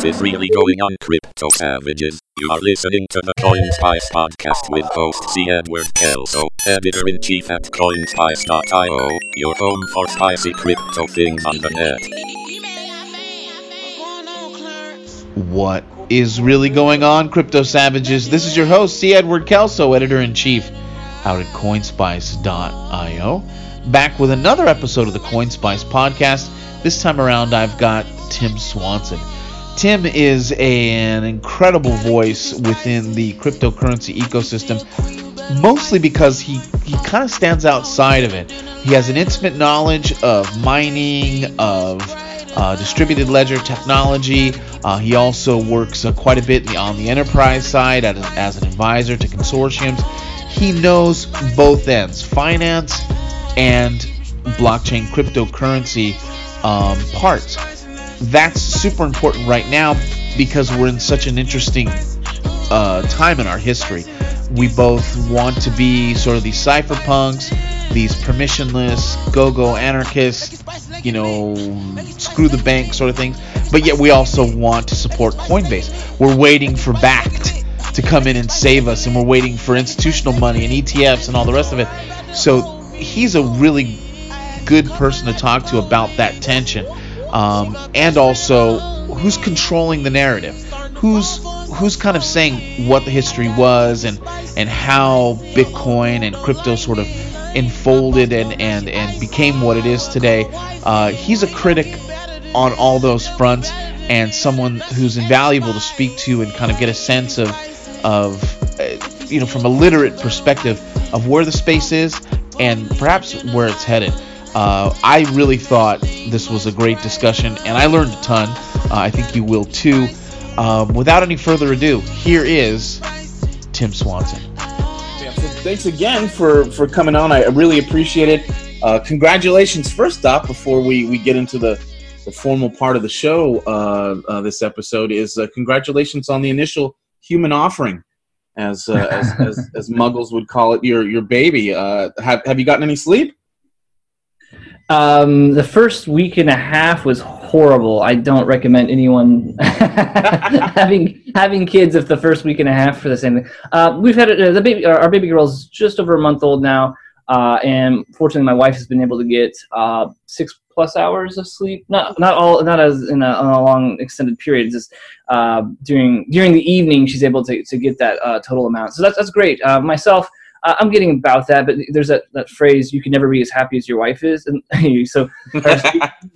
What is really going on, crypto savages? You are listening to the CoinSpice podcast with host C. Edward Kelso, editor in chief at CoinSpice.io, your home for spicy crypto things on the net. What is really going on, crypto savages? This is your host, C. Edward Kelso, editor in chief out at CoinSpice.io, back with another episode of the CoinSpice podcast. This time around, I've got Tim Swanson. Tim is a, an incredible voice within the cryptocurrency ecosystem, mostly because he, he kind of stands outside of it. He has an intimate knowledge of mining, of uh, distributed ledger technology. Uh, he also works uh, quite a bit on the enterprise side as, as an advisor to consortiums. He knows both ends finance and blockchain cryptocurrency um, parts. That's super important right now because we're in such an interesting uh, time in our history. We both want to be sort of these cypherpunks, these permissionless, go-go anarchists, you know, screw the bank sort of things. But yet we also want to support Coinbase. We're waiting for Bakkt to come in and save us, and we're waiting for institutional money and ETFs and all the rest of it. So he's a really good person to talk to about that tension, um, and also who's controlling the narrative, who's who's kind of saying what the history was and and how Bitcoin and crypto sort of enfolded and and and became what it is today. Uh, he's a critic on all those fronts and someone who's invaluable to speak to and kind of get a sense of of uh, you know from a literate perspective of where the space is and perhaps where it's headed. Uh, I really thought this was a great discussion, and I learned a ton. Uh, I think you will too. Um, without any further ado, here is Tim Swanson. Yeah, so thanks again for, for coming on. I really appreciate it. Uh, congratulations, first off, before we, we get into the, the formal part of the show uh, uh, this episode, is uh, congratulations on the initial human offering. As, as, as, as Muggles would call it, your your baby. have have you gotten any sleep? Um, the first week and a half was horrible. I don't recommend anyone having having kids if the first week and a half for the same thing. Uh, we've had uh, the baby. Our baby girl's just over a month old now, uh, and fortunately, my wife has been able to get uh, six plus hours of sleep. Not not all not as in a, in a long extended period. Just uh, during during the evening, she's able to, to get that uh, total amount. So that's that's great. myself. Uh, I'm getting about that, but there's that, that phrase, you can never be as happy as your wife is. And so you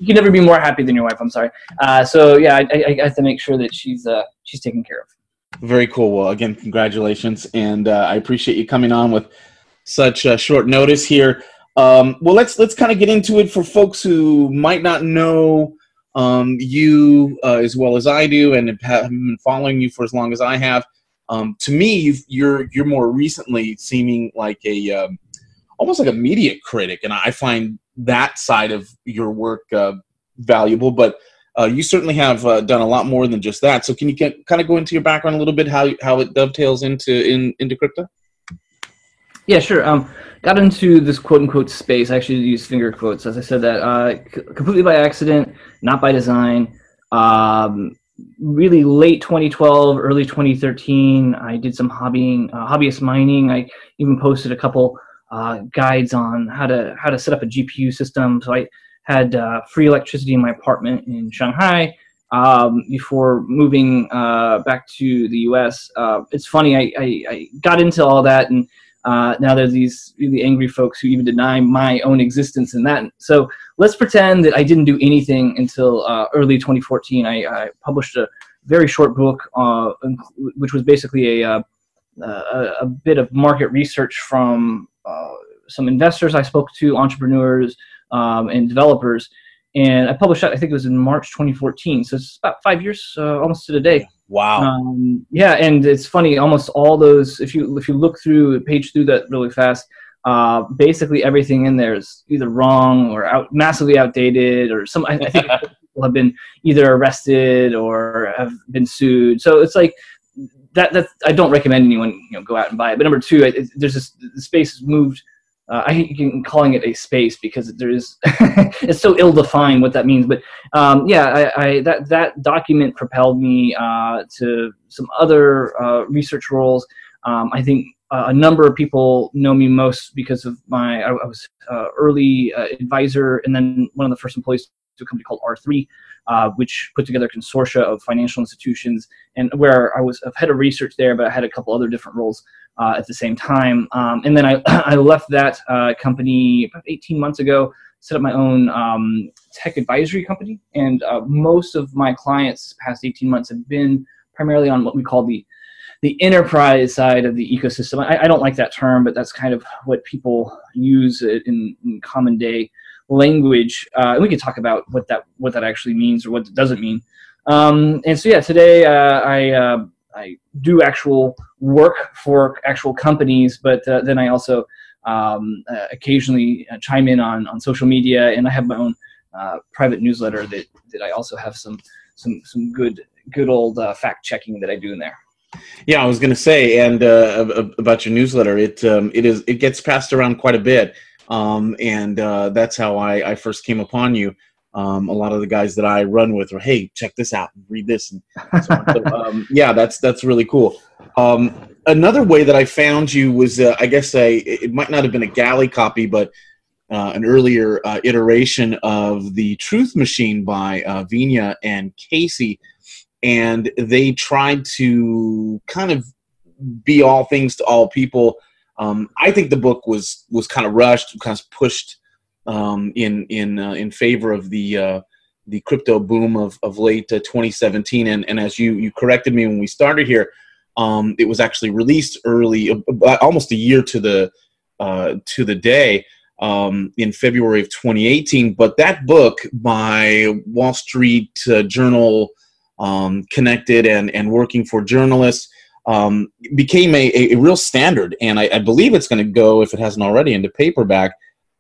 can never be more happy than your wife. I'm sorry. Uh, so yeah, I, I, I, have to make sure that she's, uh, she's taken care of. Very cool. Well, again, congratulations. And uh, I appreciate you coming on with such short notice here. Um, well, let's, let's kind of get into it for folks who might not know um, you uh, as well as I do and have been following you for as long as I have. Um, to me, you're you're more recently seeming like a um, almost like a media critic, and I find that side of your work uh, valuable. But uh, you certainly have uh, done a lot more than just that. So, can you get, kind of go into your background a little bit, how how it dovetails into in into crypto? Yeah, sure. Um, got into this quote unquote space. I actually use finger quotes, as I said that uh, c- completely by accident, not by design. Um, really late 2012, early 2013, I did some hobbying, uh, hobbyist mining. I even posted a couple uh, guides on how to how to set up a GPU system. So I had uh, free electricity in my apartment in Shanghai um, before moving uh, back to the U.S. Uh, it's funny, I, I, I, got into all that and. Uh, now there's these really angry folks who even deny my own existence in that. So let's pretend that I didn't do anything until uh, early 2014. I, I, published a very short book, uh, which was basically a, uh, a, a, bit of market research from uh, some investors I spoke to, entrepreneurs, um, and developers. And I published that, I think it was in March 2014. So it's about five years, uh, almost to the day. Wow. Um, yeah, and it's funny. Almost all those, if you if you look through page through that really fast, uh, basically everything in there is either wrong or out, massively outdated, or some. I, I think people have been either arrested or have been sued. So it's like that. That I don't recommend anyone you know go out and buy it. But number two, it, there's this the space has moved uh, I hate calling it a space because there is it's so ill defined what that means. But um, yeah, I, I, that that document propelled me uh, to some other uh, research roles. Um, I think uh, a number of people know me most because of my I, I was uh, early uh, advisor and then one of the first employees to a company called R3, uh, which put together a consortia of financial institutions, and where I was head of research there, but I had a couple other different roles uh, at the same time. Um, and then I, I left that uh, company about 18 months ago, set up my own um, tech advisory company, and uh, most of my clients past 18 months have been primarily on what we call the the enterprise side of the ecosystem. I, I don't like that term, but that's kind of what people use in, in common day language. Uh, and we can talk about what that what that actually means or what it doesn't mean. Um, and so yeah, today uh, I uh, I do actual work for actual companies, but uh, then I also um, uh, occasionally uh, chime in on on social media, and I have my own private newsletter that that I also have some some some good good old fact checking that I do in there. Yeah, I was going to say, and about your newsletter, it um, it is it gets passed around quite a bit um, and uh, that's how I, I, first came upon you. Um, a lot of the guys that I run with are, hey, check this out, read this, and so, so um, yeah, that's that's really cool. Um, another way that I found you was, uh, I guess, a it might not have been a galley copy, but uh, an earlier uh, iteration of the Truth Machine by uh, Vigna and Casey, and they tried to kind of be all things to all people um, I think the book was was kind of rushed, kind of pushed um, in in uh, in favor of the uh, the crypto boom of, of late uh, 2017. And, and as you you corrected me when we started here, um, it was actually released early, uh, almost a year to the uh, to the day um, in February of 2018. But that book by Wall Street uh, Journal um, connected and and working for journalists um, became a, a, real standard, and I, I believe it's going to go, if it hasn't already, into paperback.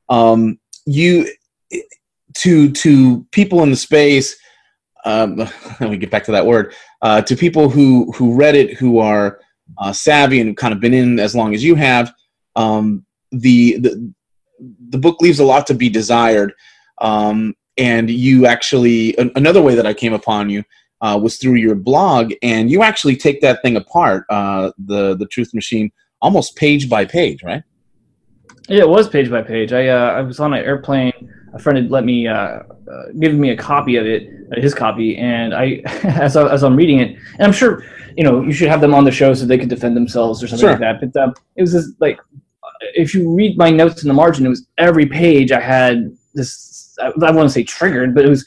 Um, you to to people in the space. Um, let me get back to that word. Uh, to people who who read it, who are uh, savvy and kind of been in as long as you have, um, the the the book leaves a lot to be desired. Um, and you actually another way that I came upon you uh, was through your blog, and you actually take that thing apart, uh, the the Truth Machine, almost page by page, right? Yeah, it was page by page. I uh, I was on an airplane. A friend had let me uh, uh, give me a copy of it, uh, his copy, and I as I, as I'm reading it, and I'm sure you know you should have them on the show so they could defend themselves or something sure. like that. But um, it was just like if you read my notes in the margin, it was every page I had this. I, I want to say triggered, but it was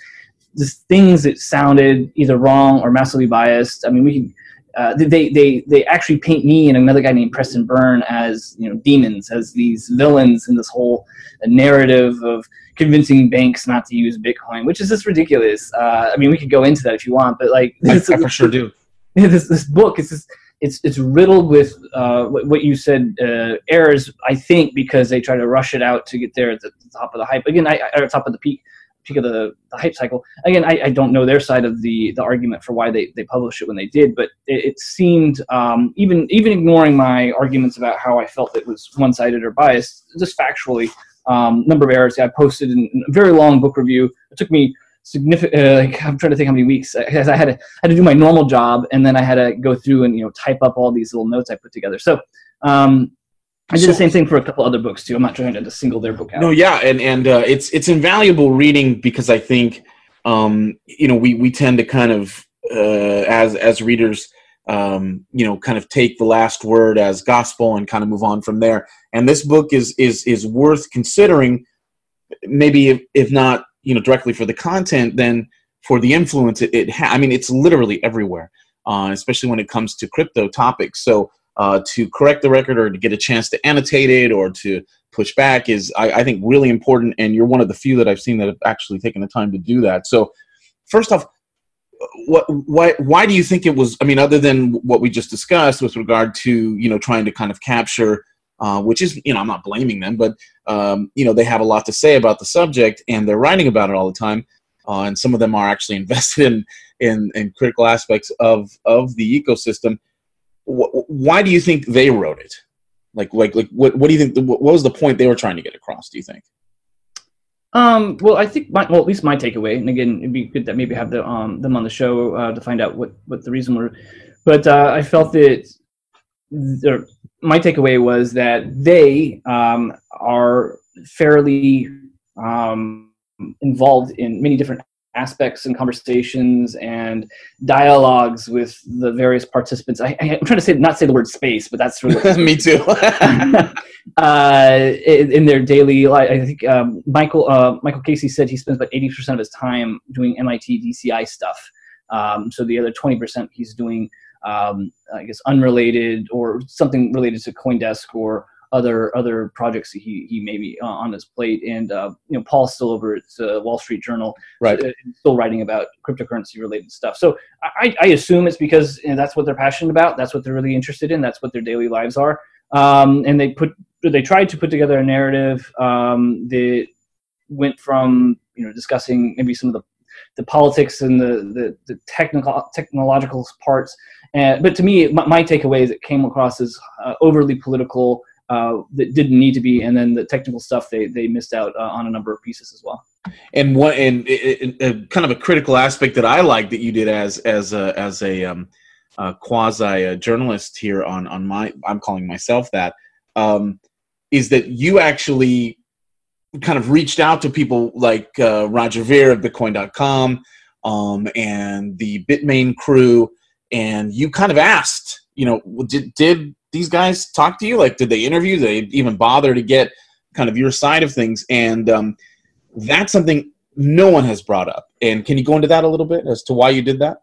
things that sounded either wrong or massively biased. I mean, we can. Uh, they they they actually paint me and another guy named Preston Byrne as you know demons, as these villains in this whole narrative of convincing banks not to use Bitcoin, which is just ridiculous. Uh, I mean, we could go into that if you want, but like, I, I for sure do. This this book is just it's it's riddled with uh, what, what, you said uh, errors. I think because they try to rush it out to get there at the, top of the hype. Again, I, at the top of the peak peak of the, the hype cycle. Again, I, I, don't know their side of the the argument for why they, they published it when they did, but it, it seemed um, even even ignoring my arguments about how I felt it was one sided or biased, just factually, um, number of errors. I posted in a very long book review. It took me significant. Uh, like, I'm trying to think how many weeks because I had to I had to do my normal job and then I had to go through and you know type up all these little notes I put together. So um, I did so, the same thing for a couple other books too. I'm not trying to single their book out. No, yeah, and and uh, it's it's invaluable reading because I think um, you know we we tend to kind of uh, as as readers um, you know kind of take the last word as gospel and kind of move on from there. And this book is is is worth considering, maybe if, if not you know directly for the content, then for the influence it, it ha- I mean it's literally everywhere, uh, especially when it comes to crypto topics. So uh, to correct the record or to get a chance to annotate it or to push back is, I, I, think, really important. And you're one of the few that I've seen that have actually taken the time to do that. So, first off, what, why, why do you think it was? I mean, other than what we just discussed with regard to you know trying to kind of capture, uh, which is you know I'm not blaming them, but um, you know they have a lot to say about the subject and they're writing about it all the time. Uh, and some of them are actually invested in, in, in critical aspects of, of the ecosystem why do you think they wrote it? Like, like, like, what, what do you think? What was the point they were trying to get across? Do you think? Um, well, I think my, well, at least my takeaway, and again, it'd be good that maybe have the, um, them on the show uh, to find out what, what the reason were. But uh, I felt that my takeaway was that they um, are fairly um, involved in many different aspects and conversations and dialogues with the various participants. I, am trying to say not say the word space, but that's really me too. uh, in, in, their daily life, I think um, Michael uh, Michael Casey said he spends about 80 percent of his time doing MIT DCI stuff. Um, so the other 20 percent he's doing, um, I guess, unrelated or something related to CoinDesk or other other projects he he may be uh, on his plate. And uh, you know, Paul's still over at uh, Wall Street Journal, right? Uh, still writing about cryptocurrency related stuff. So I, I assume it's because you know, that's what they're passionate about. That's what they're really interested in. That's what their daily lives are. Um, and they put they tried to put together a narrative um, that went from you know discussing maybe some of the the politics and the, the, the technical technological parts. And, but to me, my, my takeaway is it came across as uh, overly political uh, that didn't need to be, and then the technical stuff they they missed out uh, on a number of pieces as well. And what and it, it, kind of a critical aspect that I like that you did as as a as a, um, quasi uh, journalist here on on my I'm calling myself that um, is that you actually kind of reached out to people like uh, Roger Ver of Bitcoin.com um, and the Bitmain crew, and you kind of asked, you know, did did these guys talk to you? Like, did they interview? Did they even bother to get kind of your side of things? And um, that's something no one has brought up. And can you go into that a little bit as to why you did that?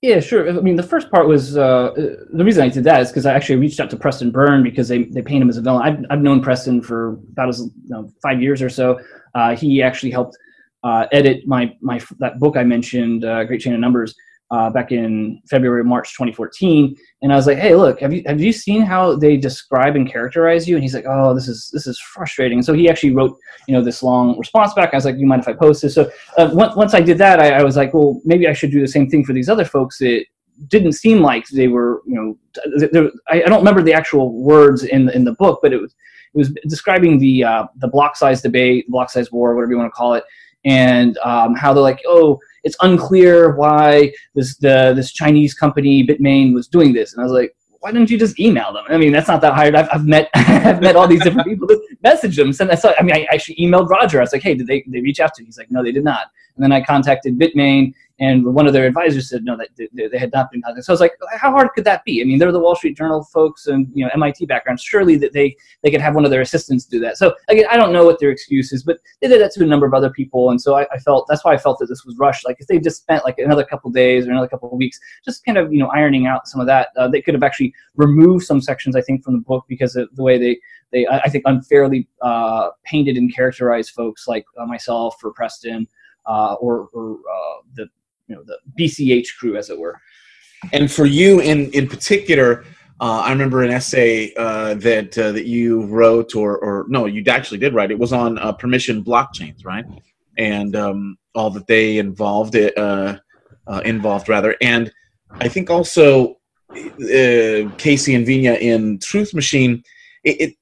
Yeah, sure. I mean, the first part was uh, the reason I did that is because I actually reached out to Preston Byrne because they, they paint him as a villain. I've, I've known Preston for about as, you know, five years or so. Uh, he actually helped uh, edit my my that book I mentioned, uh, Great Chain of Numbers uh, back in February, March 2014, and I was like, "Hey, look, have you have you seen how they describe and characterize you?" And he's like, "Oh, this is this is frustrating." And so he actually wrote, you know, this long response back. I was like, "You mind if I post this?" So uh, once once I did that, I, I was like, "Well, maybe I should do the same thing for these other folks that." didn't seem like they were, you know, I, I, don't remember the actual words in the, in the book, but it was it was describing the uh, the block size debate, block size war, whatever you want to call it, and um, how they're like, oh, it's unclear why this the this Chinese company Bitmain was doing this. And I was like, why didn't you just email them? I mean, that's not that hard. I've, I've met I've met all these different people. Just message them. Send that. I mean, I actually emailed Roger. I was like, hey, did they, they reach out to you? He's like, no, they did not. And then I contacted Bitmain, and one of their advisors said no, that they, they had not been contacted. So I was like, how hard could that be? I mean, they're the Wall Street Journal folks, and you know, MIT background. Surely that they they could have one of their assistants do that. So again, I don't know what their excuse is, but they did that to a number of other people, and so I, I felt that's why I felt that this was rushed. Like if they just spent like another couple days or another couple weeks, just kind of you know ironing out some of that, uh, they could have actually removed some sections I think from the book because of the way they they I think unfairly uh, painted and characterized folks like uh, myself or Preston uh, or, or uh, the you know the BCH crew, as it were. And for you in in particular, uh, I remember an essay uh, that uh, that you wrote, or or no, you actually did write. It was on uh, permission blockchains, right? And um, all that they involved it uh, uh, involved rather, and I think also Casey and Vigna in Truth Machine. It, it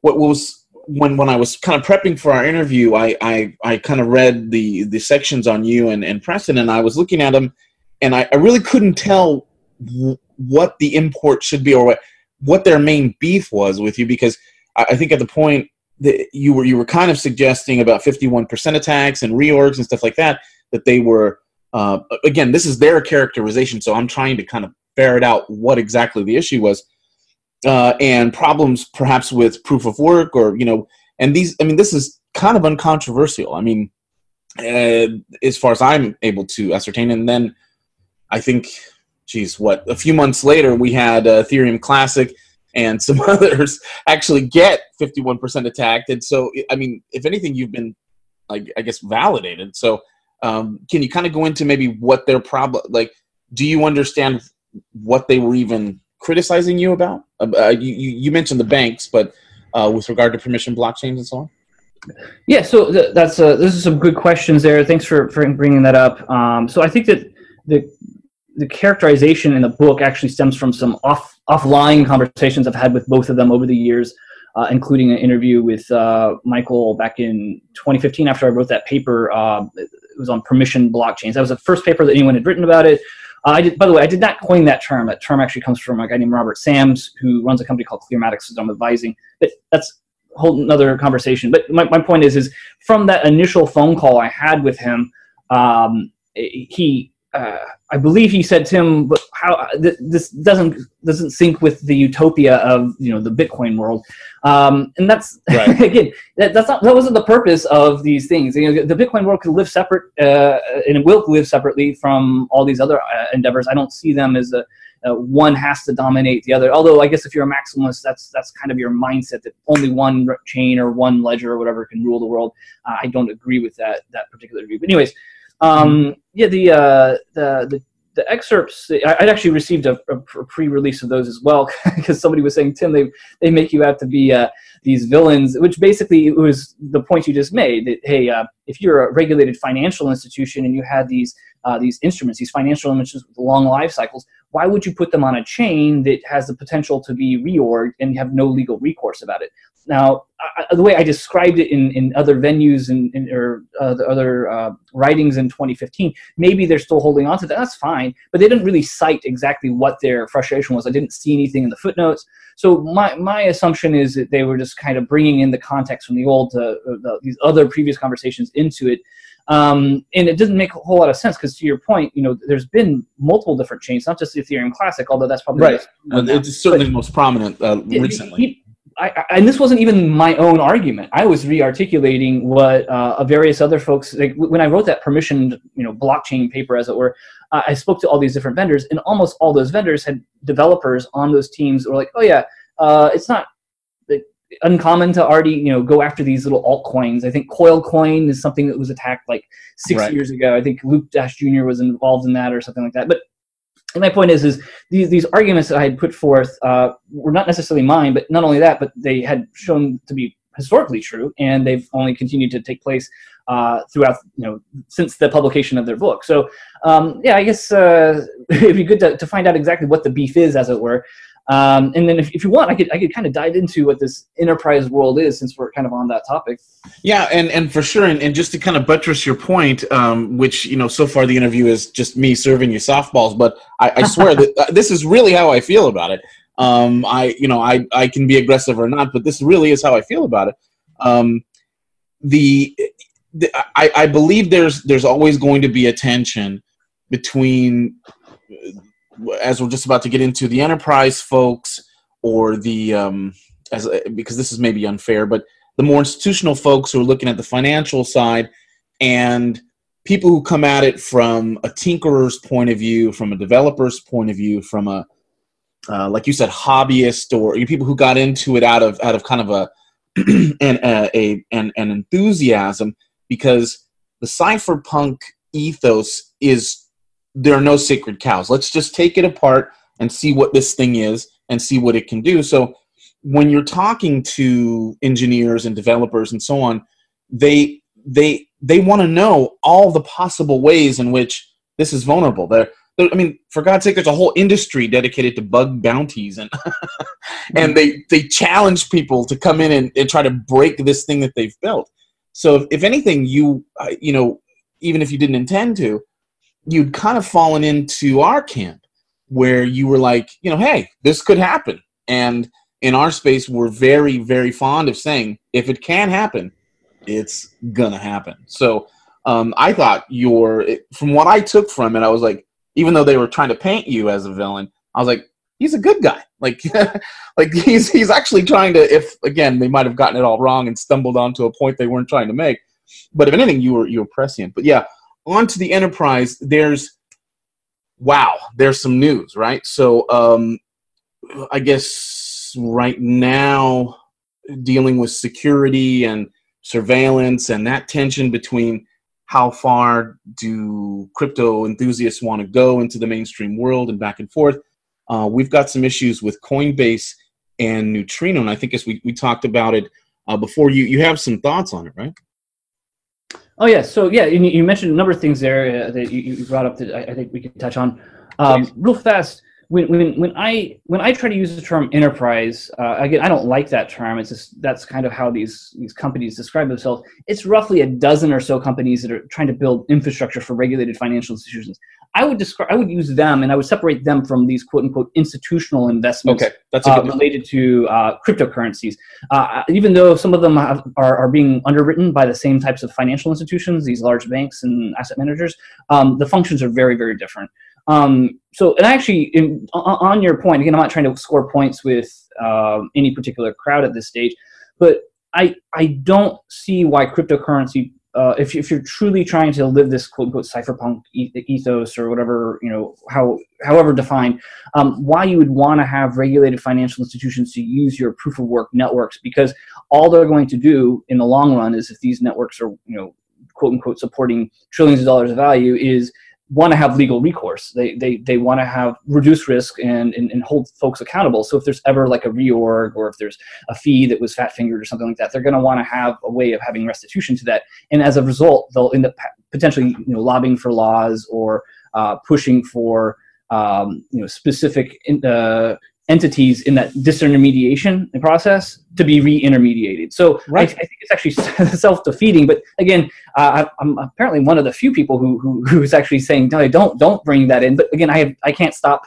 what was when when I was kind of prepping for our interview, I I, I kind of read the the sections on you and, and Preston, and I was looking at them, and I, I really couldn't tell w- what the import should be or what what their main beef was with you because I, I think at the point that you were you were kind of suggesting about 51% attacks and reorgs and stuff like that that they were uh, again this is their characterization so i'm trying to kind of ferret out what exactly the issue was uh, and problems perhaps with proof of work or you know and these i mean this is kind of uncontroversial. I mean uh, as far as i'm able to ascertain and then i think geez what a few months later we had uh, ethereum classic and some others actually get 51% attacked. And so i mean if anything you've been like i guess validated. So um, can you kind of go into maybe what their problem like do you understand what they were even criticizing you about? Uh, uh you, you mentioned the banks, but uh, with regard to permission blockchains and so on. Yeah, so th- that's uh, this is some good questions there. Thanks for, for bringing that up. Um, so I think that the the characterization in the book actually stems from some off offline conversations I've had with both of them over the years, uh, including an interview with uh, Michael back in 2015 after I wrote that paper. Uh, it was on permission blockchains. That was the first paper that anyone had written about it. I did, by the way, I did not coin that term. That term actually comes from a guy named Robert Sams, who runs a company called Clearmatics that I'm advising. But that's a whole another conversation. But my, my point is, is from that initial phone call I had with him, um, he uh, I believe he said, Tim, but how th- this doesn't doesn't sync with the utopia of you know the Bitcoin world, um, and that's right. again that, that's not that wasn't the purpose of these things. You know, the Bitcoin world could live separate uh, and it will live separately from all these other uh, endeavors. I don't see them as a uh, one has to dominate the other. Although I guess if you're a maximalist, that's that's kind of your mindset that only one chain or one ledger or whatever can rule the world. Uh, I don't agree with that that particular view. But anyways, um, yeah, the, uh, the the the excerpts. I, would actually received a, a, pre-release of those as well because somebody was saying, Tim, they they make you out to be uh, these villains, which basically was the point you just made. That hey, uh, if you're a regulated financial institution and you had these uh, these instruments, these financial instruments with long life cycles, why would you put them on a chain that has the potential to be reorged and have no legal recourse about it? Now, I, the way I described it in, in other venues and in, or uh, the other uh, writings in 2015, maybe they're still holding on to that. That's fine, but they didn't really cite exactly what their frustration was. I didn't see anything in the footnotes. So my, my assumption is that they were just kind of bringing in the context from the old, uh, the, these other previous conversations into it. Um, and it doesn't make a whole lot of sense because to your point, you know, there's been multiple different chains, not just Ethereum Classic, although that's probably right. it's certainly but, the most prominent uh, recently. He, I, I, and this wasn't even my own argument. I was re-articulating what uh, various other folks like when I wrote that permissioned, you know, blockchain paper, as it were. Uh, I spoke to all these different vendors, and almost all those vendors had developers on those teams. That were like, oh yeah, uh, it's not uncommon to already you know go after these little altcoins. I think CoiledCoin is something that was attacked like six right. years ago. I think Luke Dash Jr. was involved in that or something like that. But my point is, is these, these arguments that I had put forth uh, were not necessarily mine, but not only that, but they had shown to be historically true, and they've only continued to take place uh, throughout, you know, since the publication of their book. So, um, yeah, I guess uh, it'd be good to, to find out exactly what the beef is, as it were. Um, and then if, if you want, I could I could kind of dive into what this enterprise world is since we're kind of on that topic. Yeah, and, and for sure, and, and just to kind of buttress your point, um, which you know, so far the interview is just me serving you softballs, but I, I swear that uh, this is really how I feel about it. Um, I you know I I can be aggressive or not, but this really is how I feel about it. Um, the, the I, I believe there's there's always going to be a tension between as we're just about to get into the enterprise folks or the um, as because this is maybe unfair, but the more institutional folks who are looking at the financial side and people who come at it from a tinkerer's point of view, from a developer's point of view, from a uh, like you said, hobbyist or people who got into it out of out of kind of a and uh, a an, an enthusiasm because the cypherpunk ethos is there are no sacred cows. Let's just take it apart and see what this thing is and see what it can do. So when you're talking to engineers and developers and so on, they they they want to know all the possible ways in which this is vulnerable. They're, they're, I mean, for God's sake, there's a whole industry dedicated to bug bounties, and and they they challenge people to come in and, and try to break this thing that they've built. So if, if anything, you uh, you know, even if you didn't intend to, you'd kind of fallen into our camp where you were like, you know, hey, this could happen. And in our space, we're very, very fond of saying, if it can happen, it's gonna happen. So um, I thought your, from what I took from it, I was like, even though they were trying to paint you as a villain, I was like, he's a good guy. Like, like he's he's actually trying to. If again, they might have gotten it all wrong and stumbled onto a point they weren't trying to make. But if anything, you were you were prescient. But yeah, onto the enterprise, there's wow, there's some news, right? So um, I guess right now, dealing with security and surveillance and that tension between how far do crypto enthusiasts want to go into the mainstream world and back and forth. Uh, we've got some issues with Coinbase and Neutrino, and I think as we, we talked about it uh, before, you you have some thoughts on it, right? Oh yeah, so yeah, you, you mentioned a number of things there uh, that you, you, brought up that I, I, think we can touch on. Um, real fast, when, when, when I when I try to use the term enterprise, uh, again, I don't like that term. It's just that's kind of how these these companies describe themselves. It's roughly a dozen or so companies that are trying to build infrastructure for regulated financial institutions. I would describe, I would use them, and I would separate them from these quote unquote institutional investments Okay, that's uh, related to uh, cryptocurrencies. Uh, even though some of them have, are, are being underwritten by the same types of financial institutions, these large banks and asset managers, um, the functions are very, very different. Um, so, and actually, in, on your point, again, I'm not trying to score points with um any particular crowd at this stage, but I I don't see why cryptocurrency. Uh, if, you- if you're truly trying to live this quote unquote cypherpunk ethos or whatever you know how however defined, um, why you would want to have regulated financial institutions to use your proof of work networks because all they're going to do in the long run is if these networks are you know quote unquote supporting trillions of dollars of value is want to have legal recourse. They they they want to have reduced risk and, and and hold folks accountable. So if there's ever like a reorg or if there's a fee that was fat fingered or something like that, they're going to want to have a way of having restitution to that. And as a result, they'll end up potentially you know lobbying for laws or uh, pushing for um, you know specific in, uh, entities in that disintermediation process to be re-intermediated. So Right. I, I think it's actually self-defeating. But again, uh, I- I'm apparently one of the few people who, who who's actually saying no, don't don't bring that in. But again, I have I can't stop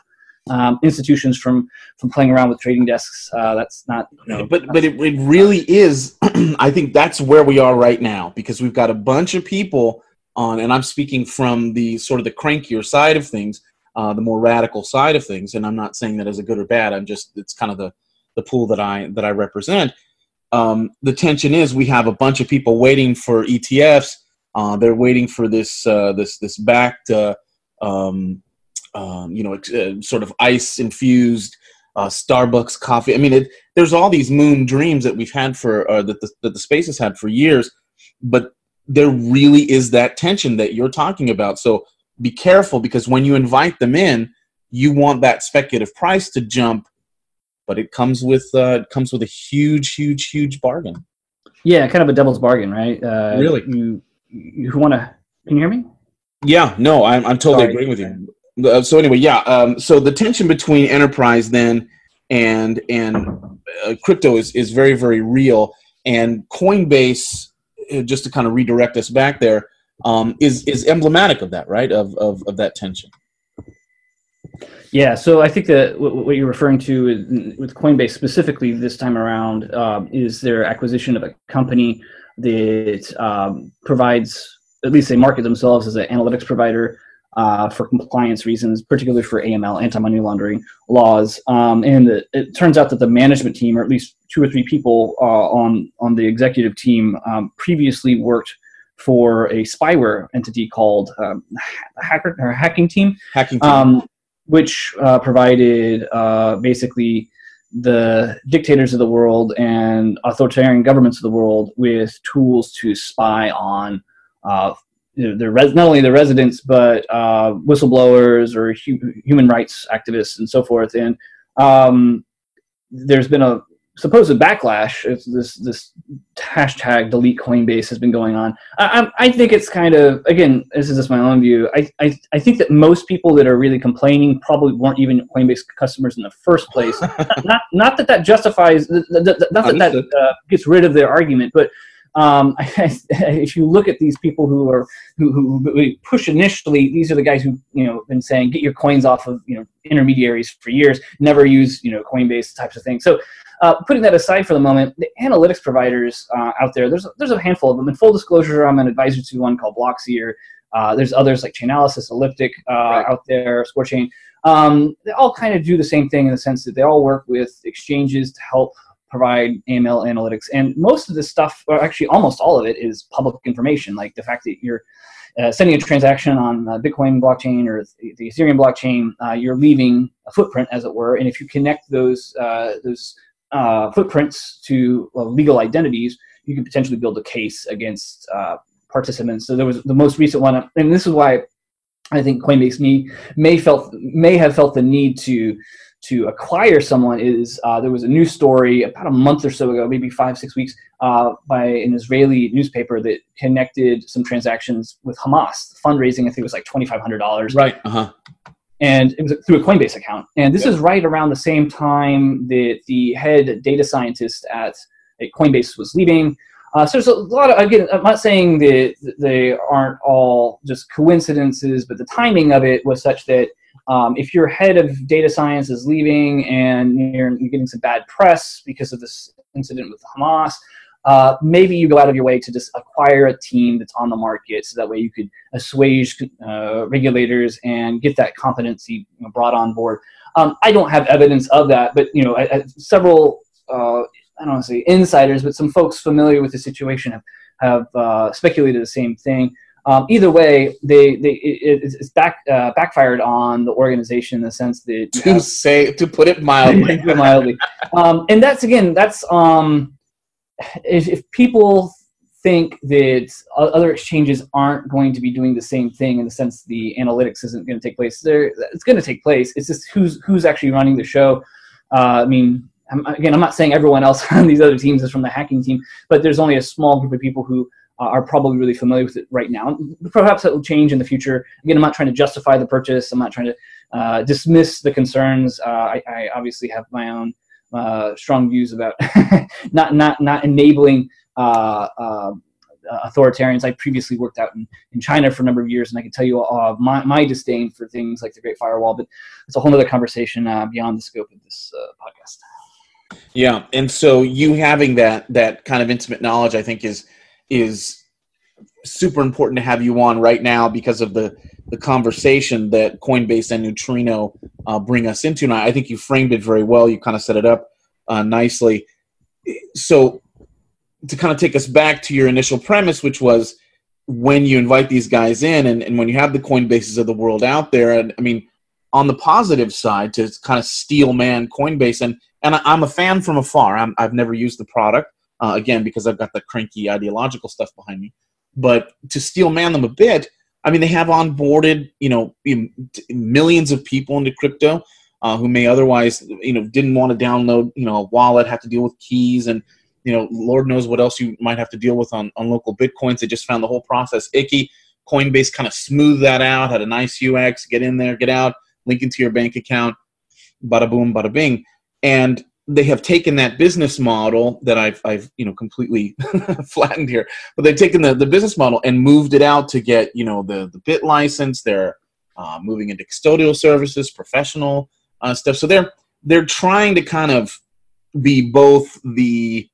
um, institutions from from playing around with trading desks. Uh, that's not you know, but but it, it really is i think that's where we are right now because we've got a bunch of people on and i'm speaking from the sort of the crankier side of things uh, the more radical side of things and i'm not saying that as a good or bad i'm just it's kind of the the pool that i that i represent um, the tension is we have a bunch of people waiting for etfs uh, they're waiting for this uh, this this Bakkt uh, um, um, you know uh, sort of ice infused uh, Starbucks coffee. I mean, it, there's all these moon dreams that we've had for that the that the space has had for years, but there really is that tension that you're talking about. So be careful because when you invite them in, you want that speculative price to jump, but it comes with uh, it comes with a huge, huge, huge bargain. yeah, kind of a devil's bargain, right? Uh, Really? you you want to? Can you hear me? Yeah, no, I'm, I'm totally Sorry. agreeing with you. Uh, so anyway, yeah. Um, so the tension between enterprise then and and uh, crypto is is very very real. And Coinbase, uh, just to kind of redirect us back there, um, is is emblematic of that, right? Of of, of that tension. Yeah, so I think that what you're referring to with Coinbase specifically this time around um, is their acquisition of a company that um, provides, at least they market themselves as an analytics provider uh, for compliance reasons, particularly for AML, anti-money laundering laws. Um, and the, it turns out that the management team, or at least two or three people uh, on on the executive team, um, previously worked for a spyware entity called um, Hacker or Hacking Team Hacking. team. um, which uh, provided uh, basically the dictators of the world and authoritarian governments of the world with tools to spy on uh, the res- not only the residents but uh, whistleblowers or hu- human rights activists and so forth. And um, there's been a supposed backlash. It's this this hashtag delete Coinbase has been going on. I, I, think it's kind of again, this is just my own view. I, I I think that most people that are really complaining probably weren't even Coinbase customers in the first place. not not that that justifies, not that that uh, gets rid of their argument, but. Um, if you look at these people who are who, who, who push initially, these are the guys who you know been saying get your coins off of you know intermediaries for years, never use you know Coinbase types of things. So uh, putting that aside for the moment, the analytics providers uh, out there, there's there's a handful of them. In full disclosure, I'm an advisor to one called Blockseer. Uh, there's others like Chainalysis, Elliptic uh, Right. out there, ScoreChain. Um, they all kind of do the same thing in the sense that they all work with exchanges to help provide AML analytics. And most of this stuff, or actually almost all of it, is public information, like the fact that you're uh, sending a transaction on uh, Bitcoin blockchain or the the Ethereum blockchain, uh, you're leaving a footprint, as it were. And if you connect those uh, those uh, footprints to uh, legal identities, you can potentially build a case against participants. So there was the most recent one, and this is why I think Coinbase may may felt may have felt the need to to acquire someone is uh, there was a news story about a month or so ago, maybe five six weeks, uh, by an Israeli newspaper that connected some transactions with Hamas fundraising. I think it was like twenty five hundred dollars right. Uh huh. and it was through a Coinbase account. And this is right around the same time that the head data scientist at, at Coinbase was leaving. Uh, so there's a lot of again. I'm not saying that they aren't all just coincidences, but the timing of it was such that um, if your head of data science is leaving and you're, getting some bad press because of this incident with Hamas, uh, maybe you go out of your way to just acquire a team that's on the market so that way you could assuage uh, regulators and get that competency brought on board. Um, I don't have evidence of that, but you know, I, I, several uh, I don't want to say insiders, but some folks familiar with the situation have have uh, speculated the same thing. Um, either way, they they it, it's back uh, backfired on the organization in the sense that to have, say to put it mildly, mildly, um, and that's again that's um if, if people think that other exchanges aren't going to be doing the same thing in the sense the analytics isn't going to take place there it's going to take place. It's just who's who's actually running the show. Uh, i mean I'm, again i'm not saying everyone else on these other teams is from the hacking team but there's only a small group of people who uh, are probably really familiar with it right now perhaps that will change in the future again i'm not trying to justify the purchase i'm not trying to uh, dismiss the concerns uh, I, I obviously have my own uh, strong views about not not not enabling uh, authoritarians. I previously worked out in, in China for a number of years, and I can tell you uh, my, my disdain for things like the Great Firewall. But it's a whole other conversation uh, beyond the scope of this podcast. Yeah, and so you having that that kind of intimate knowledge, I think, is is super important to have you on right now because of the the conversation that Coinbase and Neutrino uh, bring us into. And I think you framed it very well. You kind of set it up uh, nicely. So, to kind of take us back to your initial premise, which was when you invite these guys in and, and when you have the Coinbases of the world out there, and I mean, on the positive side, to kind of steel man Coinbase, and, and I, am a fan from afar. i have never used the product, uh, again, because I've got the cranky ideological stuff behind me. But to steel man them a bit, I mean, they have onboarded, you know, millions of people into crypto uh, who may otherwise, you know, didn't want to download, you know, a wallet, have to deal with keys, and you know, Lord knows what else you might have to deal with on on LocalBitcoins. They just found the whole process icky. Coinbase kind of smoothed that out, had a nice UX. Get in there, get out, link into your bank account, bada boom, bada bing, and they have taken that business model that I've, I've you know completely flattened here, but they've taken the, the business model and moved it out to get you know the the BitLicense. They're uh, moving into custodial services, professional uh, stuff. So they're they're trying to kind of be both the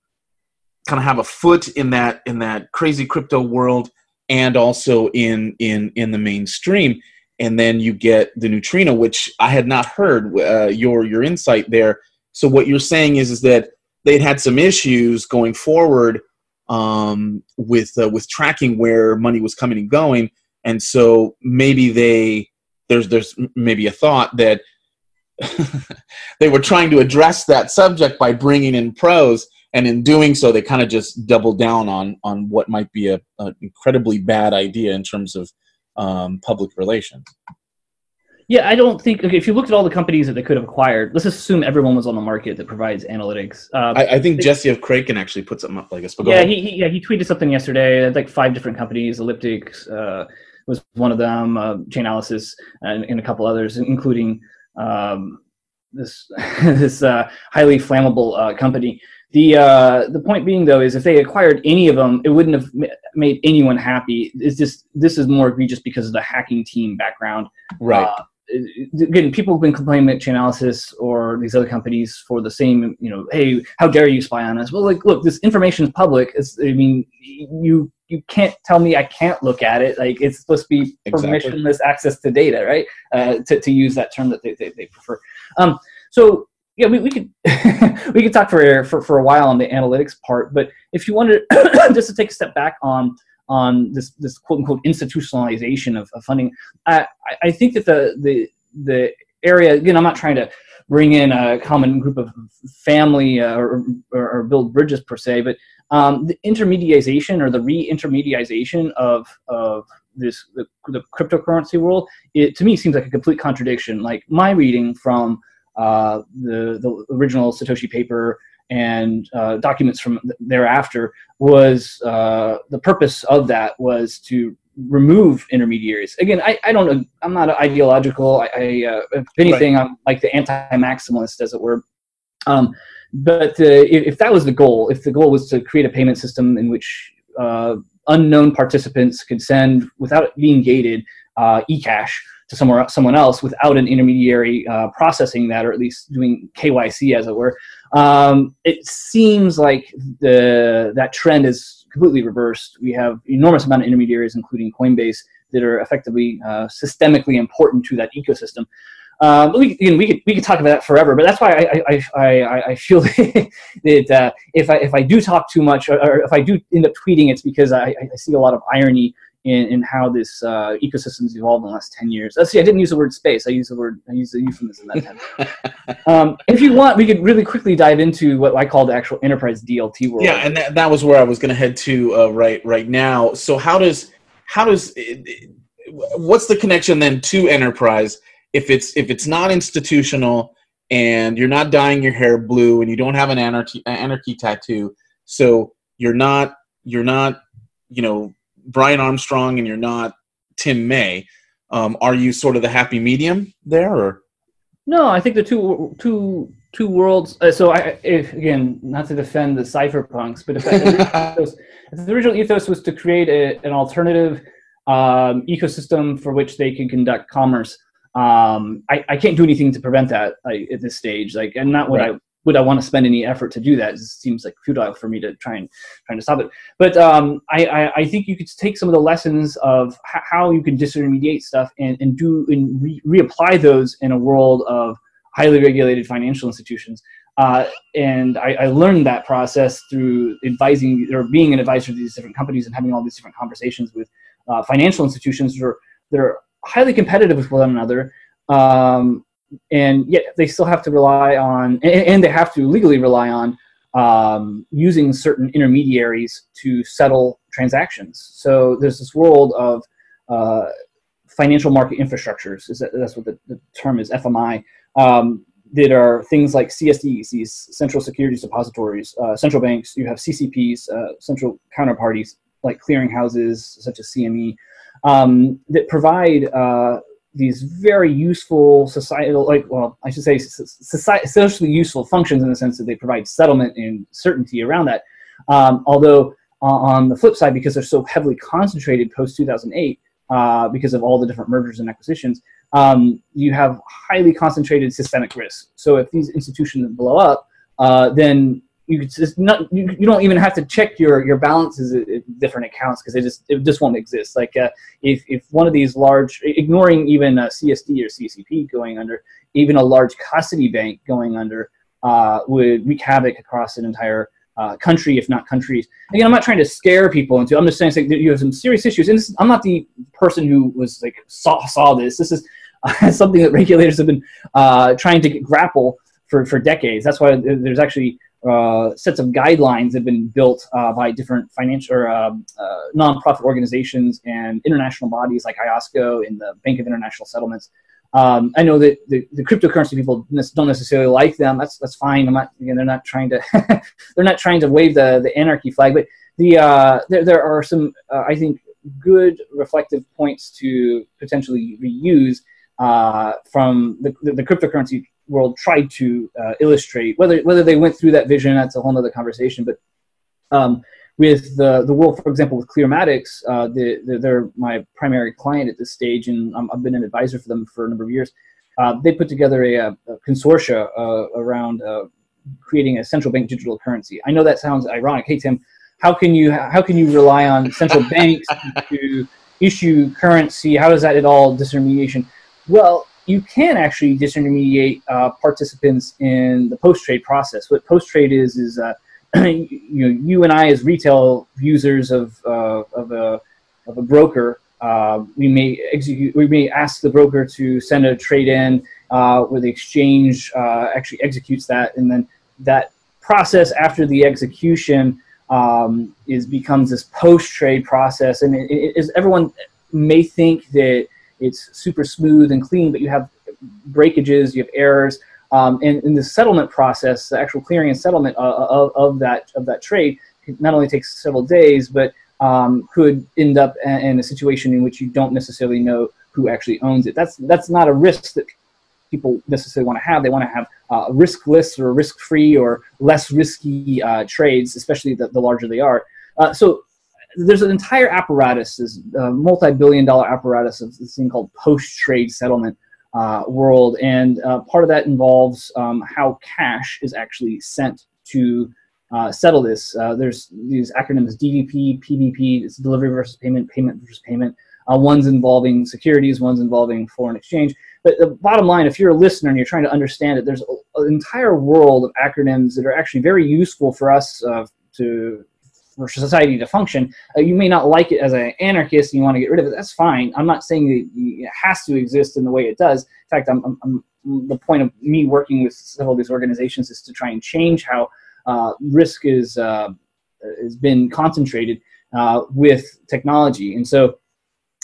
kind of have a foot in that in that crazy crypto world and also in in in the mainstream and then you get the neutrino which i had not heard uh, your your insight there so what you're saying is is that they'd had some issues going forward um, with uh, with tracking where money was coming and going, and so maybe they there's there's maybe a thought that they were trying to address that subject by bringing in pros, and in doing so, they kind of just doubled down on on what might be a, an incredibly bad idea in terms of um, public relations. Yeah, I don't think. Okay, if you looked at all the companies that they could have acquired, let's assume everyone was on the market that provides analytics. Uh, I, I, think they, Jesse of Kraken actually put something up like this. yeah, he, he, yeah he tweeted something yesterday. That like five different companies. Elliptic uh, was one of them. Uh, Chainalysis and, and, a couple others, including um, this this uh, highly flammable uh, company. The uh, the point being though is if they acquired any of them, it wouldn't have made anyone happy. It's just this is more egregious because of the hacking team background. Right again, people have been complaining at Chainalysis or these other companies for the same, you know, hey, how dare you spy on us? Well, like, look, this information is public. It's, I mean, you you can't tell me I can't look at it. Like, it's supposed to be exactly. permissionless access to data, right? Uh, to, to use that term that they, they, they prefer. Um, so yeah, we, we could we could talk for, for for a while on the analytics part, but if you wanted just to take a step back on on this this quote unquote institutionalization of, of funding. I, I think that the the the area again, I'm not trying to bring in a common group of family uh, or, or, build bridges per se, but um, the intermediation or the re-intermediation of of this the, the cryptocurrency world, it to me seems like a complete contradiction. Like my reading from uh, the the original Satoshi paper and uh, documents from thereafter was uh, the purpose of that was to remove intermediaries. Again, I, I don't I'm not ideological. I, I uh, if anything, right. I'm like the anti-maximalist, as it were. Um, but uh, if, if, that was the goal, if the goal was to create a payment system in which uh, unknown participants could send without being gated uh, eCash to somewhere someone else without an intermediary uh, processing that, or at least doing KYC, as it were. Um, it seems like the that trend is completely reversed. We have enormous amount of intermediaries, including Coinbase, that are effectively uh, systemically important to that ecosystem. Um, we, you know, we could we could talk about that forever, but that's why I I, I, I feel that uh, if I if I do talk too much or, or, if I do end up tweeting, it's because I, I see a lot of irony in, in how this uh, ecosystem's evolved in the last 10 years. Let's see, I didn't use the word space. I used the word, I used the euphemism that time. um, if you want, we could really quickly dive into what I call the actual enterprise DLT world. Yeah, and that, that was where I was going to head to uh, right right now. So how does, how does, what's the connection then to enterprise if it's, if it's not institutional and you're not dyeing your hair blue and you don't have an anarchy, anarchy tattoo, so you're not, you're not, you know, Brian Armstrong and you're not Tim May, um, are you sort of the happy medium there, or? No, I think the two two two worlds. Uh, so I, if, again, not to defend the cypherpunks, but if, the, if the original ethos was to create a, an alternative um, ecosystem for which they can conduct commerce, um, I, I can't do anything to prevent that like, at this stage. Like, and not what right. I would I want to spend any effort to do that? It seems like futile for me to try and trying to stop it. But um, I, I, I, think you could take some of the lessons of how you can disintermediate stuff and, and do and re- reapply those in a world of highly regulated financial institutions. Uh, and I, I, learned that process through advising or being an advisor to these different companies and having all these different conversations with uh, financial institutions that are, that are highly competitive with one another. Um, and yet they still have to rely on, and, they have to legally rely on um, using certain intermediaries to settle transactions. So there's this world of uh, financial market infrastructures. Is that, that's what the, the term is, FMI. Um, that are things like CSDs, these central securities depositories, uh, central banks. You have CCPs, uh, central counterparties like clearinghouses such as CME, um, that provide uh, these very useful societal, like, well, I should say society, socially useful functions in the sense that they provide settlement and certainty around that. Um, although on the flip side, because they're so heavily concentrated post 2008, uh, because of all the different mergers and acquisitions, um, you have highly concentrated systemic risk. So if these institutions blow up, uh, then you just not you, you don't even have to check your your balances in different accounts because it just it just won't exist. Like uh, if if one of these large, ignoring even a CSD or CCP going under, even a large custody bank going under uh, would wreak havoc across an entire uh, country, if not countries. Again, I'm not trying to scare people into. I'm just saying that you have some serious issues, and this, I'm not the person who was like saw saw this. This is something that regulators have been uh, trying to grapple for for decades. That's why there's actually uh, sets of guidelines have been built uh, by different financial or uh, uh, nonprofit organizations and international bodies like IOSCO and the Bank of International Settlements. Um, I know that the, the, cryptocurrency people don't necessarily like them. That's that's fine. Not. Again, they're not trying to they're not trying to wave the, the anarchy flag. But the uh, there there are some I think good reflective points to potentially reuse from the, the, the cryptocurrency world tried to uh, illustrate. Whether whether they went through that vision, that's a whole other conversation. But um, with the the world, for example, with Clearmatics, uh, the, the, they're my primary client at this stage, and i have been an advisor for them for a number of years. Uh, they put together a, a consortia uh, around uh, creating a central bank digital currency. I know that sounds ironic. Hey Tim, how can you how can you rely on central banks to issue currency? How does that at all disintermediation? Well, you can actually disintermediate uh, participants in the post trade process. What post trade is is uh, you know you and I as retail users of uh, of a of a broker, uh, we may execute we may ask the broker to send a trade in uh, where the exchange uh, actually executes that, and then that process after the execution um, is becomes this post trade process, and it, everyone may think that it's super smooth and clean, but you have breakages, you have errors. Um, and in the settlement process, the actual clearing and settlement uh, of, of, that of that trade not only takes several days, but um, could end up in a situation in which you don't necessarily know who actually owns it. That's that's not a risk that people necessarily want to have. They want to have uh, riskless or risk-free or less risky uh, trades, especially the, the larger they are. Uh, so there's an entire apparatus, this uh, multi-billion-dollar apparatus of this thing called post-trade settlement uh, world, and uh, part of that involves um, how cash is actually sent to settle this. there's these acronyms DVP, PVP, it's delivery versus payment, payment versus payment. one's involving securities, one's involving foreign exchange. But the bottom line, if you're a listener and you're trying to understand it, there's an entire world of acronyms that are actually very useful for us uh, to for society to function. Uh, you may not like it as an anarchist and you want to get rid of it. That's fine. I'm not saying it has to exist in the way it does. In fact, I'm, I'm, I'm the point of me working with several of these organizations is to try and change how uh, risk is uh, has been concentrated uh, with technology. And so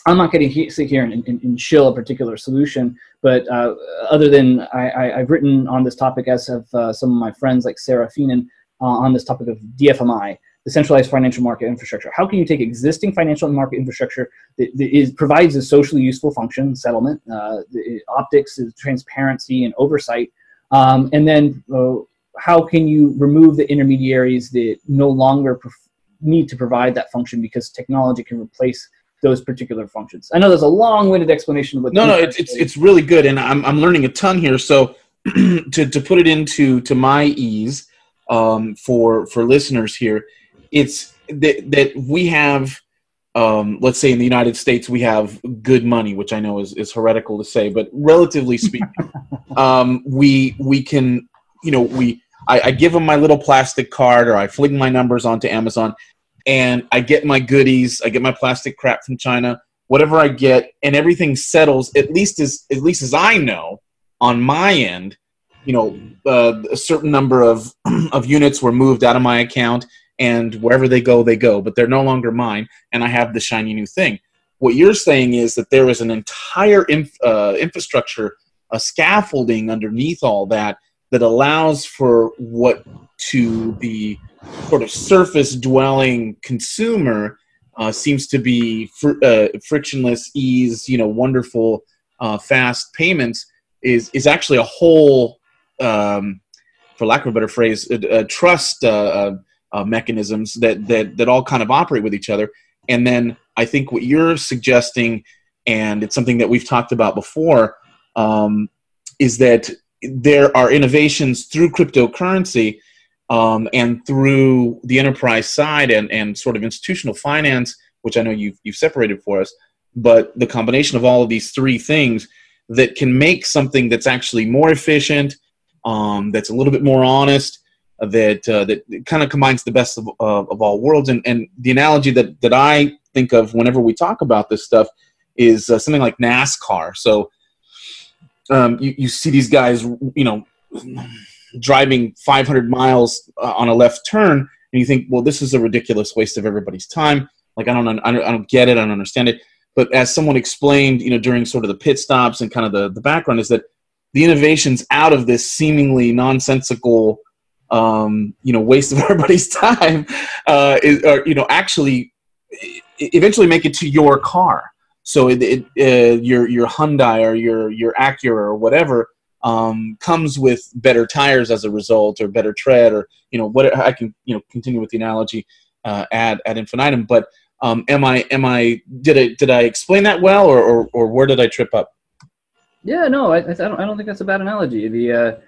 I'm not going to sit here and, and, and, shill a particular solution, but uh, other than I, have written on this topic, as have uh, some of my friends like Sarah Feenan uh, on this topic of DFMI, decentralized financial market infrastructure. How can you take existing financial market infrastructure that, that is, provides a socially useful function, settlement, uh, the optics, transparency, and oversight, um, and then uh, how can you remove the intermediaries that no longer need to provide that function because technology can replace those particular functions. I know there's a long-winded explanation of what. No, no, it's, it's it's really good, and I'm I'm learning a ton here. So to to put it into to my ease um, for for listeners here, it's that that we have. Um, let's say in the United States we have good money, which I know is, is heretical to say, but relatively speaking, um, we we can you know we I, I give them my little plastic card or I fling my numbers onto Amazon and I get my goodies. I get my plastic crap from China, whatever I get, and everything settles at least as at least as I know on my end. You know, uh, a certain number of of units were moved out of my account, and wherever they go, they go. But they're no longer mine, and I have the shiny new thing. What you're saying is that there is an entire inf- uh, infrastructure, a scaffolding underneath all that that allows for what to be sort of surface dwelling consumer uh, seems to be fr- uh, frictionless ease, you know, wonderful, uh, fast payments is is actually a whole, um, for lack of a better phrase, a trust uh, mechanisms that that that all kind of operate with each other. And then I think what you're suggesting, and it's something that we've talked about before, um, is that there are innovations through cryptocurrency um, and through the enterprise side and, and sort of institutional finance, which I know you've, you've separated for us, but the combination of all of these three things that can make something that's actually more efficient, um, that's a little bit more honest, that uh, that kind of combines the best of, of all worlds. And, and the analogy that, that I think of whenever we talk about this stuff is uh, something like NASCAR. So um, you, you see these guys, you know, driving 500 miles uh, on a left turn and you think well this is a ridiculous waste of everybody's time like i don't i don't, I don't get it i don't understand it but as someone explained you know during sort of the pit stops and kind of the, the background is that the innovations out of this seemingly nonsensical um, you know waste of everybody's time uh, is, or, you know actually eventually make it to your car. So it, it uh, your your Hyundai or your your Acura or whatever um, comes with better tires as a result or better tread or you know what I can you know continue with the analogy uh, ad infinitum but um, am I am I did I did I explain that well or, or, or where did I trip up? Yeah no I, I don't I don't think that's a bad analogy. The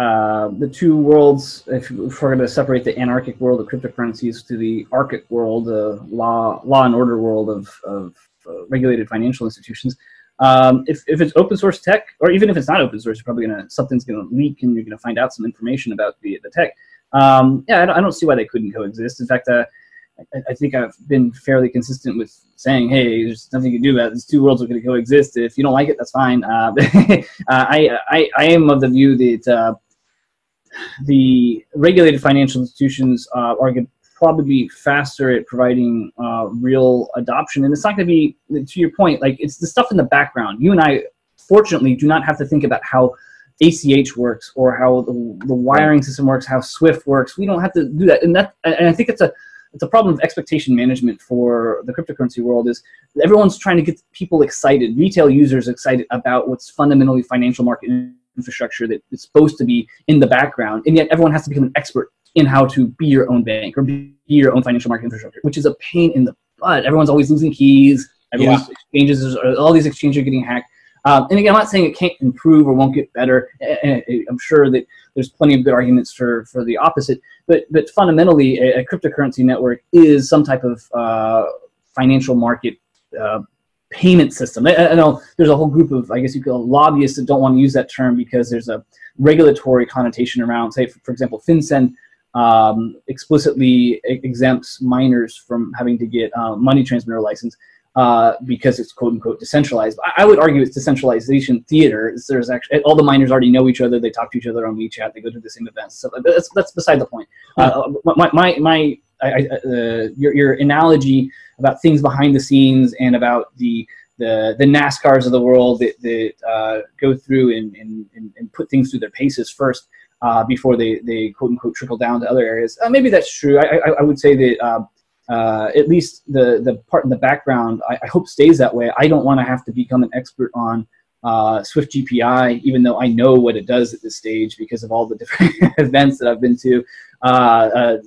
uh, uh, the two worlds if, if we're going to separate the anarchic world of cryptocurrencies to the archic world the law law and order world of, of uh, regulated financial institutions um, if, if it's open source tech, or even if it's not open source, you're probably gonna something's gonna leak and you're gonna find out some information about the the tech. Um, yeah, I don't, I don't, see why they couldn't coexist. In fact, uh, I, I, think I've been fairly consistent with saying, hey, there's nothing you can do about it. These two worlds are going to coexist. If you don't like it, that's fine. Uh, uh, I, I, I am of the view that uh, the regulated financial institutions uh, are going to probably be faster at providing uh, real adoption. And it's not going to be, to your point, like it's the stuff in the background. You and I, fortunately, do not have to think about how ACH works or how the, the wiring system works, how Swift works. We don't have to do that. And that, and I think it's a, it's a problem of expectation management for the cryptocurrency world. Is everyone's trying to get people excited, retail users excited about what's fundamentally financial market infrastructure that is supposed to be in the background, and yet everyone has to become an expert in how to be your own bank or be your own financial market infrastructure, which is a pain in the butt. Everyone's always losing keys. Everyone's yeah. exchanges, all these exchanges are getting hacked. Um, and again, I'm not saying it can't improve or won't get better. I'm sure that there's plenty of good arguments for, for the opposite. But but fundamentally, a, a cryptocurrency network is some type of uh, financial market uh, payment system. I, I, know there's a whole group of, I guess you call lobbyists that don't want to use that term because there's a regulatory connotation around, say, for, for example, FinCEN um, explicitly exempts miners from having to get uh, money transmitter license uh, because it's quote unquote decentralized. I, I, would argue it's decentralization theater. There's actually all the miners already know each other. They talk to each other on WeChat. They go to the same events. So that's that's beside the point. Uh, my my, my I, uh, your your analogy about things behind the scenes and about the the, the NASCARs of the world that, that uh, go through and, and, and put things through their paces first uh, before they, they quote unquote trickle down to other areas. Uh, maybe that's true. I, I, I would say that uh, uh, at least the, the part in the background, I, I hope stays that way. I don't want to have to become an expert on uh, Swift GPI, even though I know what it does at this stage because of all the different events that I've been to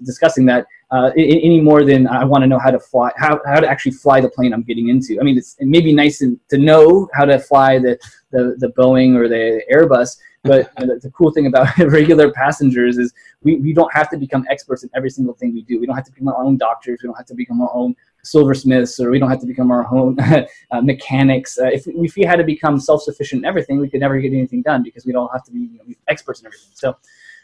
discussing that uh, any more than I want to know how to fly, how, how to actually fly the plane I'm getting into. I mean, it's, it may be nice to, to know how to fly the, the, the Boeing or the Airbus, but the, the, cool thing about regular passengers is we, we don't have to become experts in every single thing we do. We don't have to become our own doctors. We don't have to become our own silversmiths, or we don't have to become our own uh, mechanics. Uh, if, if we had to become self-sufficient in everything, we could never get anything done because we don't have to be you know, experts in everything. So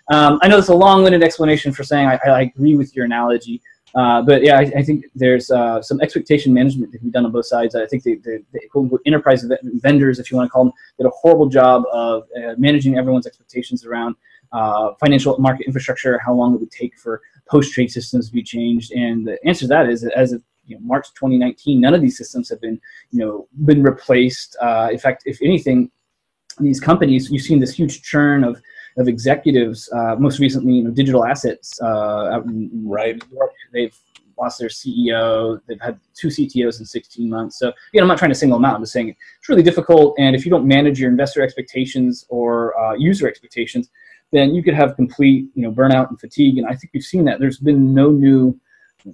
um, I know it's a long-winded explanation for saying I, I agree with your analogy, uh, but yeah, I, I think there's uh, some expectation management that can be done on both sides. I think the, the, the enterprise vendors, if you want to call them, did a horrible job of uh, managing everyone's expectations around uh, financial market infrastructure, how long it would take for post-trade systems to be changed. And the answer to that is, as of you know, March 2019, none of these systems have been, you know, been replaced. Uh, in fact, if anything, these companies, you've seen this huge churn of of executives. Uh, most recently, you know, digital assets uh, out in right. New York, they've lost their CEO. They've had two CTOs in 16 months. So, again, I'm not trying to single them out. I'm just saying it's really difficult. And if you don't manage your investor expectations or uh, user expectations, then you could have complete, you know, burnout and fatigue. And I think we've seen that. There's been no new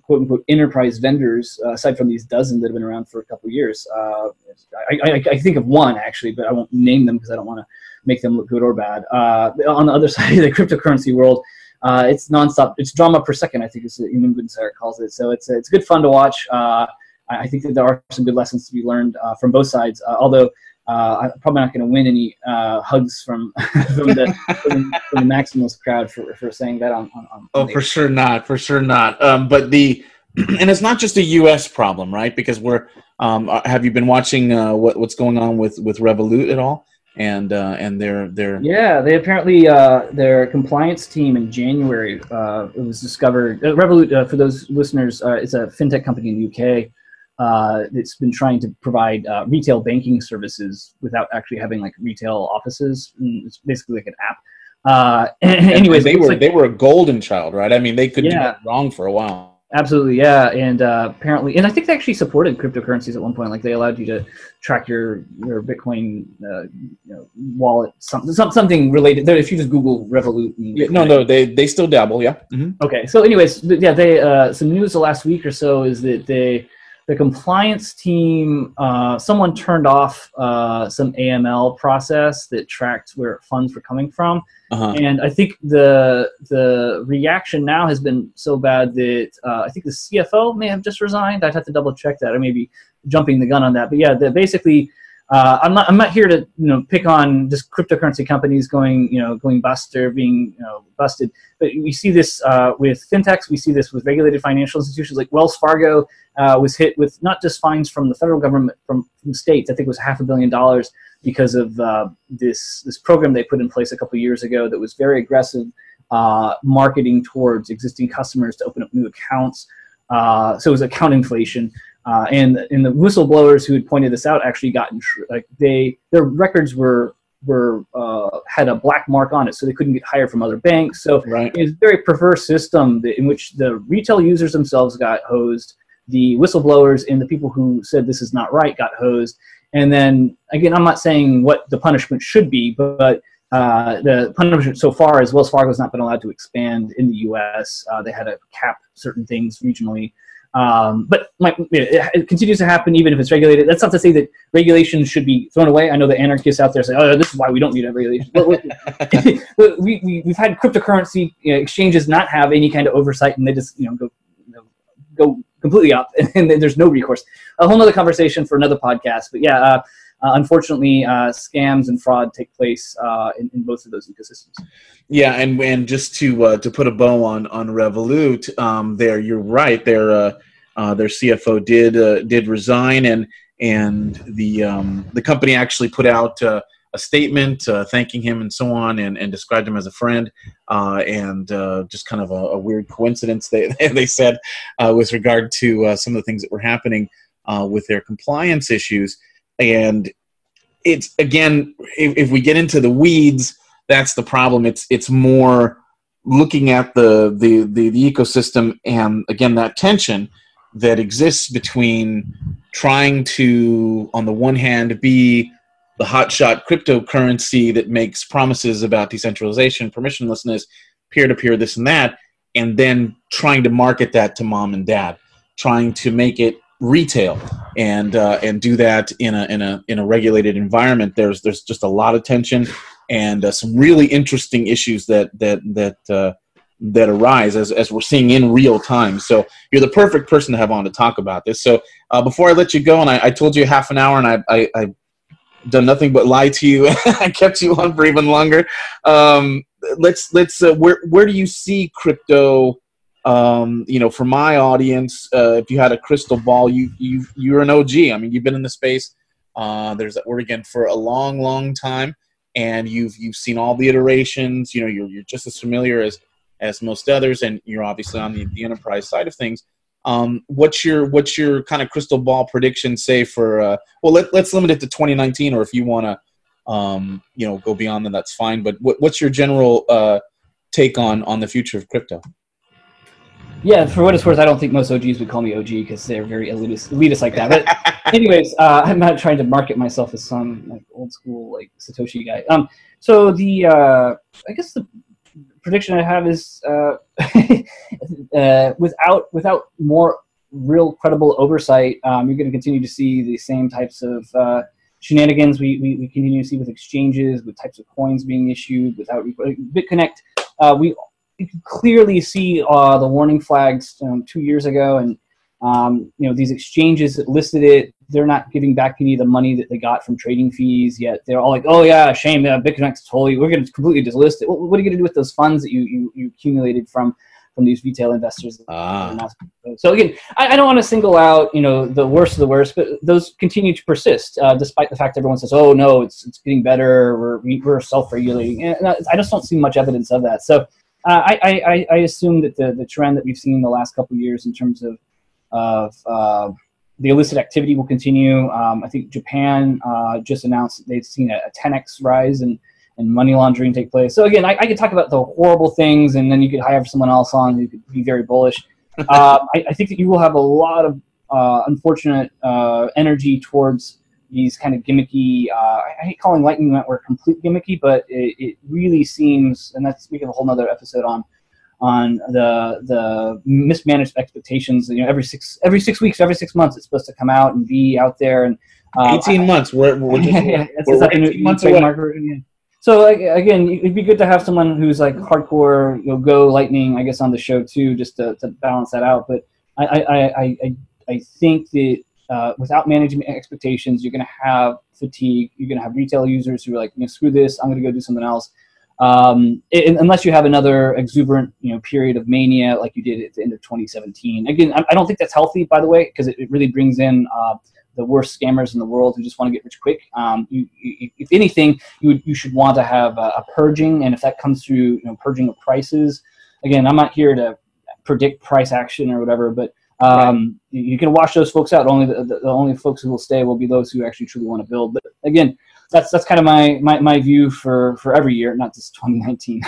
quote unquote enterprise vendors uh, aside from these dozen that have been around for a couple of years. Uh, I, I, I, think of one actually, but I won't name them because I don't want to make them look good or bad. Uh, on the other side of the cryptocurrency world, uh, it's nonstop. It's drama per second. I think is what Emin Gün Sirer calls it. So it's it's good fun to watch. Uh, I think that there are some good lessons to be learned uh, from both sides. although uh, I'm probably not going to win any uh, hugs from from, the, from, from, the Maximalist crowd for, for saying that on. on, on oh, for sure not, for sure not. Um, but the and it's not just a U.S. problem, right? Because we're um, have you been watching uh, what, what's going on with with Revolut at all? And uh, and their their yeah they apparently uh, their compliance team in January uh, it was discovered uh, Revolut uh, for those listeners uh, it's a fintech company in the UK it's been trying to provide retail banking services without actually having like retail offices it's basically like an app. Anyways they were like, they were a golden child right? I mean they could yeah. do that wrong for a while Absolutely, yeah, and uh, apparently, and I think they actually supported cryptocurrencies at one point. Like they allowed you to track your your Bitcoin uh, you know, wallet, something something related. If you just Google Revolut, yeah, no, no, they they still dabble, yeah. Mm-hmm. Okay, so anyways, yeah, they uh, some news the last week or so is that they the compliance team, uh, someone turned off uh, some AML process that tracked where funds were coming from, uh-huh. and I think the the reaction now has been so bad that uh, I think the CFO may have just resigned. I'd have to double check that. I may be jumping the gun on that, but yeah, the, basically uh, I'm not I'm not here to you know pick on just cryptocurrency companies going you know going bust or being you know busted, but we see this uh, with fintechs. We see this with regulated financial institutions like Wells Fargo uh, was hit with not just fines from the federal government from, from states. I think it was half a billion dollars because of uh, this this program they put in place a couple years ago that was very aggressive uh, marketing towards existing customers to open up new accounts. Uh, so it was account inflation. Uh, and and the whistleblowers who had pointed this out actually got like they their records were were uh, had a black mark on it, so they couldn't get hired from other banks. So Right. it's a very perverse system that, in which the retail users themselves got hosed, the whistleblowers and the people who said this is not right got hosed. And then again, I'm not saying what the punishment should be, but uh, the punishment so far is Wells Fargo has not been allowed to expand in the U.S. Uh, they had to cap certain things regionally. Um, but my, it, it continues to happen even if it's regulated. That's not to say that regulations should be thrown away. I know the anarchists out there say, "Oh, this is why we don't need a regulation." But we, we, we, we've had cryptocurrency you know, exchanges not have any kind of oversight, and they just you know go you know, go completely up, and then there's no recourse. A whole other conversation for another podcast. But yeah, uh, unfortunately, uh, scams and fraud take place uh, in, in both of those ecosystems. Yeah, and and just to uh, to put a bow on on Revolut, um, there you're right. Their uh, uh, their CFO did uh, did resign, and and the um, the company actually put out uh, a statement uh, thanking him and so on, and, and described him as a friend, uh, and uh, just kind of a, a weird coincidence they they said uh, with regard to uh, some of the things that were happening uh, with their compliance issues, and it's again if, if we get into the weeds that's the problem. It's it's more looking at the, the the the ecosystem and again that tension that exists between trying to on the one hand be the hotshot cryptocurrency that makes promises about decentralization, permissionlessness, peer to peer, this and that, and then trying to market that to mom and dad, trying to make it retail and uh, and do that in a in a in a regulated environment. There's there's just a lot of tension and uh, some really interesting issues that that that uh, that arise as, as we're seeing in real time. So you're the perfect person to have on to talk about this. So uh, before I let you go, and I, I told you half an hour, and I, I, I done nothing but lie to you. I kept you on for even longer. Um, let's let's uh, where where do you see crypto? Um, you know, for my audience, uh, if you had a crystal ball, you you you're an OG. I mean, you've been in the space. Uh, there's that word again for a long, long time, and you've you've seen all the iterations. You know, you're you're just as familiar as as most others, and you're obviously on the, the enterprise side of things. Um, what's your what's your kind of crystal ball prediction say for uh, well let, let's limit it to 2019 or if you want to um, you know go beyond that that's fine but what, what's your general uh, take on on the future of crypto Yeah, for what it's worth, I don't think most OGs would call me OG because they're very elitist, elitist like that. But anyways, uh, I'm not trying to market myself as some like old school like Satoshi guy. Um, so the uh, I guess the prediction I have is uh, uh, without without more real credible oversight, um, you're going to continue to see the same types of uh, shenanigans we, we, we continue to see with exchanges, with types of coins being issued without BitConnect. Uh, we you can clearly see uh, the warning flags um, two years ago, and um, you know these exchanges that listed it. They're not giving back any of the money that they got from trading fees yet. They're all like, "Oh yeah, shame. Yeah, BitConnect's totally. We're going to completely deslist it. What, what are you going to do with those funds that you, you, you accumulated from from these retail investors?" ah. So again, I, I don't want to single out you know the worst of the worst, but those continue to persist uh, despite the fact everyone says, "Oh no, it's it's getting better. We're we're self-regulating." And I just don't see much evidence of that. So uh, I, I, I assume that the, the trend that we've seen in the last couple of years in terms of of uh, the illicit activity will continue. Um, I think Japan uh, just announced that they've seen a, a 10x rise in, in money laundering take place. So again, I, I could talk about the horrible things, and then you could hire someone else on who could be very bullish. uh, I, I, think that you will have a lot of uh, unfortunate uh, energy towards these kind of gimmicky. Uh, I hate calling Lightning Network complete gimmicky, but it, it really seems, and that's we have a whole nother episode on on the the mismanaged expectations. You know, every six every six weeks, every six months, it's supposed to come out and be out there. And um, eighteen I, months. We're, we're, just, yeah, we're, we're 18 months away. So like, again, it'd be good to have someone who's like hardcore, you know, go lightning, I guess, on the show too, just to, to balance that out. But I I, I, I, I think that uh, without managing expectations, you're going to have fatigue. You're going to have retail users who are like, you know, screw this, I'm going to go do something else. Um, it, unless you have another exuberant, you know, period of mania like you did at the end of 2017. Again, I, I don't think that's healthy, by the way, because it, it, really brings in uh, the worst scammers in the world who just want to get rich quick. Um, you, you, if anything, you would, you should want to have a, a purging, and if that comes through, you know, purging of prices. Again, I'm not here to predict price action or whatever, but um, right. You can wash those folks out. Only the, the, the, only folks who will stay will be those who actually truly want to build. But again, that's that's kind of my, my my view for for every year, not just 2019.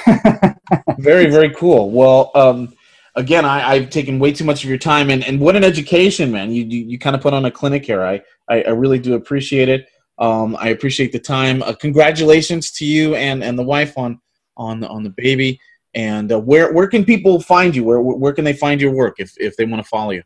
very very cool. Well, um, again, I, I've taken way too much of your time, and, and what an education, man! You you, you kind of put on a clinic here. I, I, I really do appreciate it. Um, I appreciate the time. Uh, congratulations to you and, and the wife on on on the baby. And uh, where where can people find you? Where where can they find your work if if they want to follow you?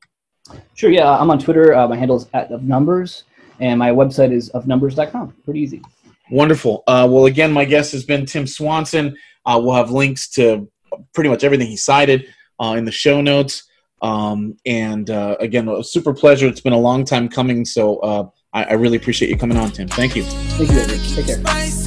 Sure. Yeah, I'm on Twitter. Uh, my handle is at of numbers, and my website is ofnumbers.com. Pretty easy. Wonderful. Uh, well, again, my guest has been Tim Swanson. Uh, we'll have links to pretty much everything he cited uh, in the show notes. Um, and uh, again, a super pleasure. It's been a long time coming, so uh, I, I, really appreciate you coming on, Tim. Thank you. Thank you, Edward. Take care.